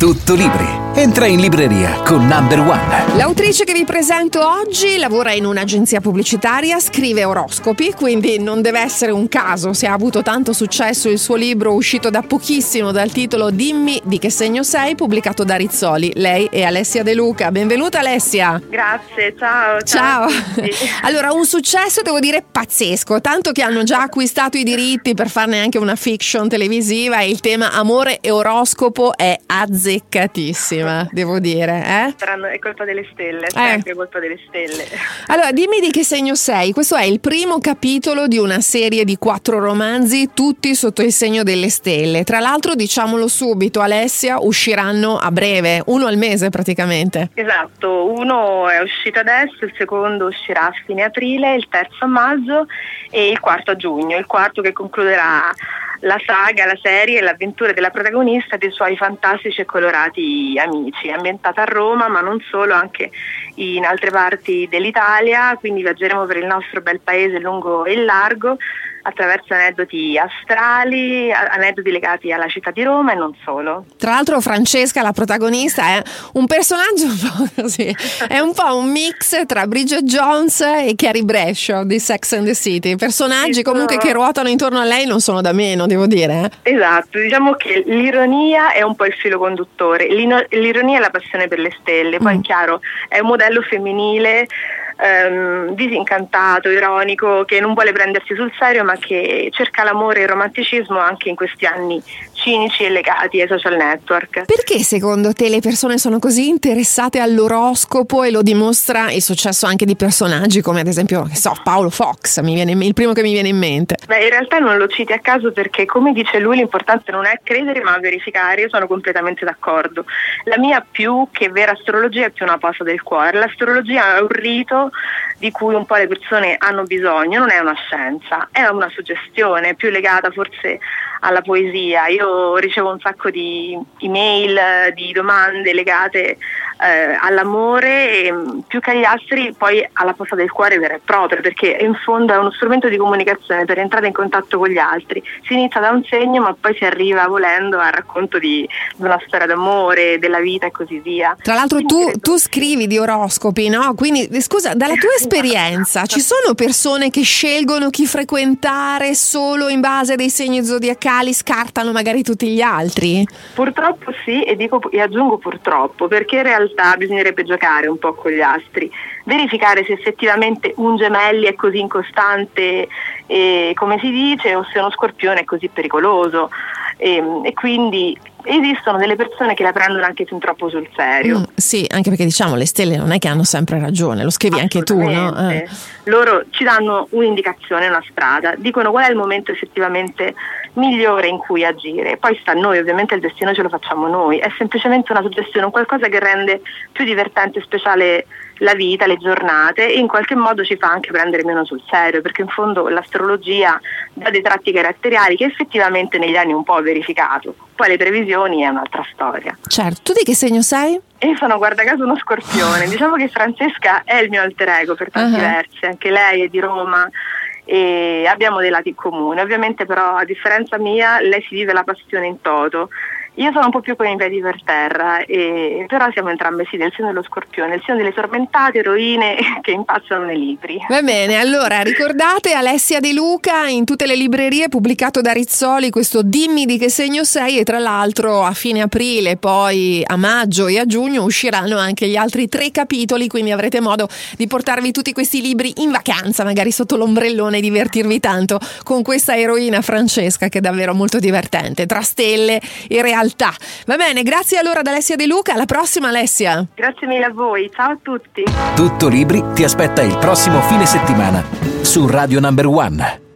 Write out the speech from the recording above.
Tutto libri. Entra in libreria con Number One. L'autrice che vi presento oggi lavora in un'agenzia pubblicitaria, scrive oroscopi, quindi non deve essere un caso se ha avuto tanto successo il suo libro uscito da pochissimo dal titolo Dimmi di che segno sei, pubblicato da Rizzoli. Lei è Alessia De Luca. Benvenuta Alessia. Grazie, ciao. Ciao. ciao. allora, un successo devo dire pazzesco, tanto che hanno già acquistato i diritti per farne anche una fiction televisiva e il tema amore e oroscopo è azzeccatissimo bellissima, devo dire. Eh? È colpa delle stelle, è eh. colpa delle stelle. Allora, dimmi di che segno sei. Questo è il primo capitolo di una serie di quattro romanzi, tutti sotto il segno delle stelle. Tra l'altro, diciamolo subito, Alessia, usciranno a breve, uno al mese praticamente. Esatto, uno è uscito adesso, il secondo uscirà a fine aprile, il terzo a maggio e il quarto a giugno. Il quarto che concluderà la saga, la serie l'avventura della protagonista e dei suoi fantastici e colorati amici. Ambientata a Roma, ma non solo, anche in altre parti dell'Italia, quindi viaggeremo per il nostro bel paese lungo e largo attraverso aneddoti astrali, aneddoti legati alla città di Roma e non solo. Tra l'altro Francesca, la protagonista, è un personaggio un po' così, è un po' un mix tra Bridget Jones e Carrie Bradshaw di Sex and the City, personaggi sì, comunque che ruotano intorno a lei non sono da meno, devo dire. Eh. Esatto, diciamo che l'ironia è un po' il filo conduttore, l'ironia è la passione per le stelle, poi mm. è chiaro, è un modello femminile ehm, disincantato, ironico, che non vuole prendersi sul serio ma che cerca l'amore e il romanticismo anche in questi anni cinici e legati ai social network. Perché secondo te le persone sono così interessate all'oroscopo e lo dimostra il successo anche di personaggi come ad esempio, so, Paolo Fox, mi viene, il primo che mi viene in mente? Beh, in realtà non lo citi a caso perché come dice lui l'importante non è credere ma verificare, io sono completamente d'accordo. La mia più che vera astrologia è più una posa del cuore, l'astrologia è un rito di cui un po' le persone hanno bisogno, non è una scienza, è una suggestione più legata forse alla poesia. Io ricevo un sacco di email, di domande legate eh, all'amore e mm, più che agli astri poi alla posta del cuore vera e propria perché in fondo è uno strumento di comunicazione per entrare in contatto con gli altri. Si inizia da un segno ma poi si arriva volendo al racconto di, di una storia d'amore, della vita e così via. Tra l'altro tu, tu, scrivi di oroscopi, no? Quindi scusa, dalla tua esperienza ci sono persone che scelgono chi frequentare solo in base a dei segni zodiacali, scartano magari tutti gli altri? Purtroppo sì e, dico, e aggiungo purtroppo perché in realtà realtà bisognerebbe giocare un po' con gli astri, verificare se effettivamente un gemelli è così incostante eh, come si dice o se uno scorpione è così pericoloso e, e quindi esistono delle persone che la prendono anche fin troppo sul serio. Mm, sì, anche perché diciamo le stelle non è che hanno sempre ragione, lo scrivi anche tu, no? Eh. Loro ci danno un'indicazione, una strada, dicono qual è il momento effettivamente migliore in cui agire. Poi sta a noi, ovviamente il destino ce lo facciamo noi, è semplicemente una suggestione, un qualcosa che rende più divertente e speciale la vita, le giornate e in qualche modo ci fa anche prendere meno sul serio, perché in fondo l'astrologia dà dei tratti caratteriali che effettivamente negli anni un po' ha verificato. Poi le previsioni è un'altra storia. Certo, tu di che segno sei? Io sono guarda caso uno scorpione, diciamo che Francesca è il mio alter ego per tanti uh-huh. versi, anche lei è di Roma e abbiamo dei lati in comune. Ovviamente però a differenza mia lei si vive la passione in toto io sono un po' più con i piedi per terra, e, però siamo entrambe sì nel segno dello scorpione, nel segno delle tormentate eroine che impazzano nei libri. Va bene, allora ricordate Alessia De Luca in tutte le librerie pubblicato da Rizzoli questo Dimmi di che segno sei e tra l'altro a fine aprile, poi a maggio e a giugno usciranno anche gli altri tre capitoli, quindi avrete modo di portarvi tutti questi libri in vacanza, magari sotto l'ombrellone e divertirvi tanto con questa eroina Francesca che è davvero molto divertente, tra stelle e realtà realtà. Va bene, grazie allora ad Alessia De Luca, alla prossima Alessia. Grazie mille a voi, ciao a tutti. Tutto Libri ti aspetta il prossimo fine settimana su Radio Number One.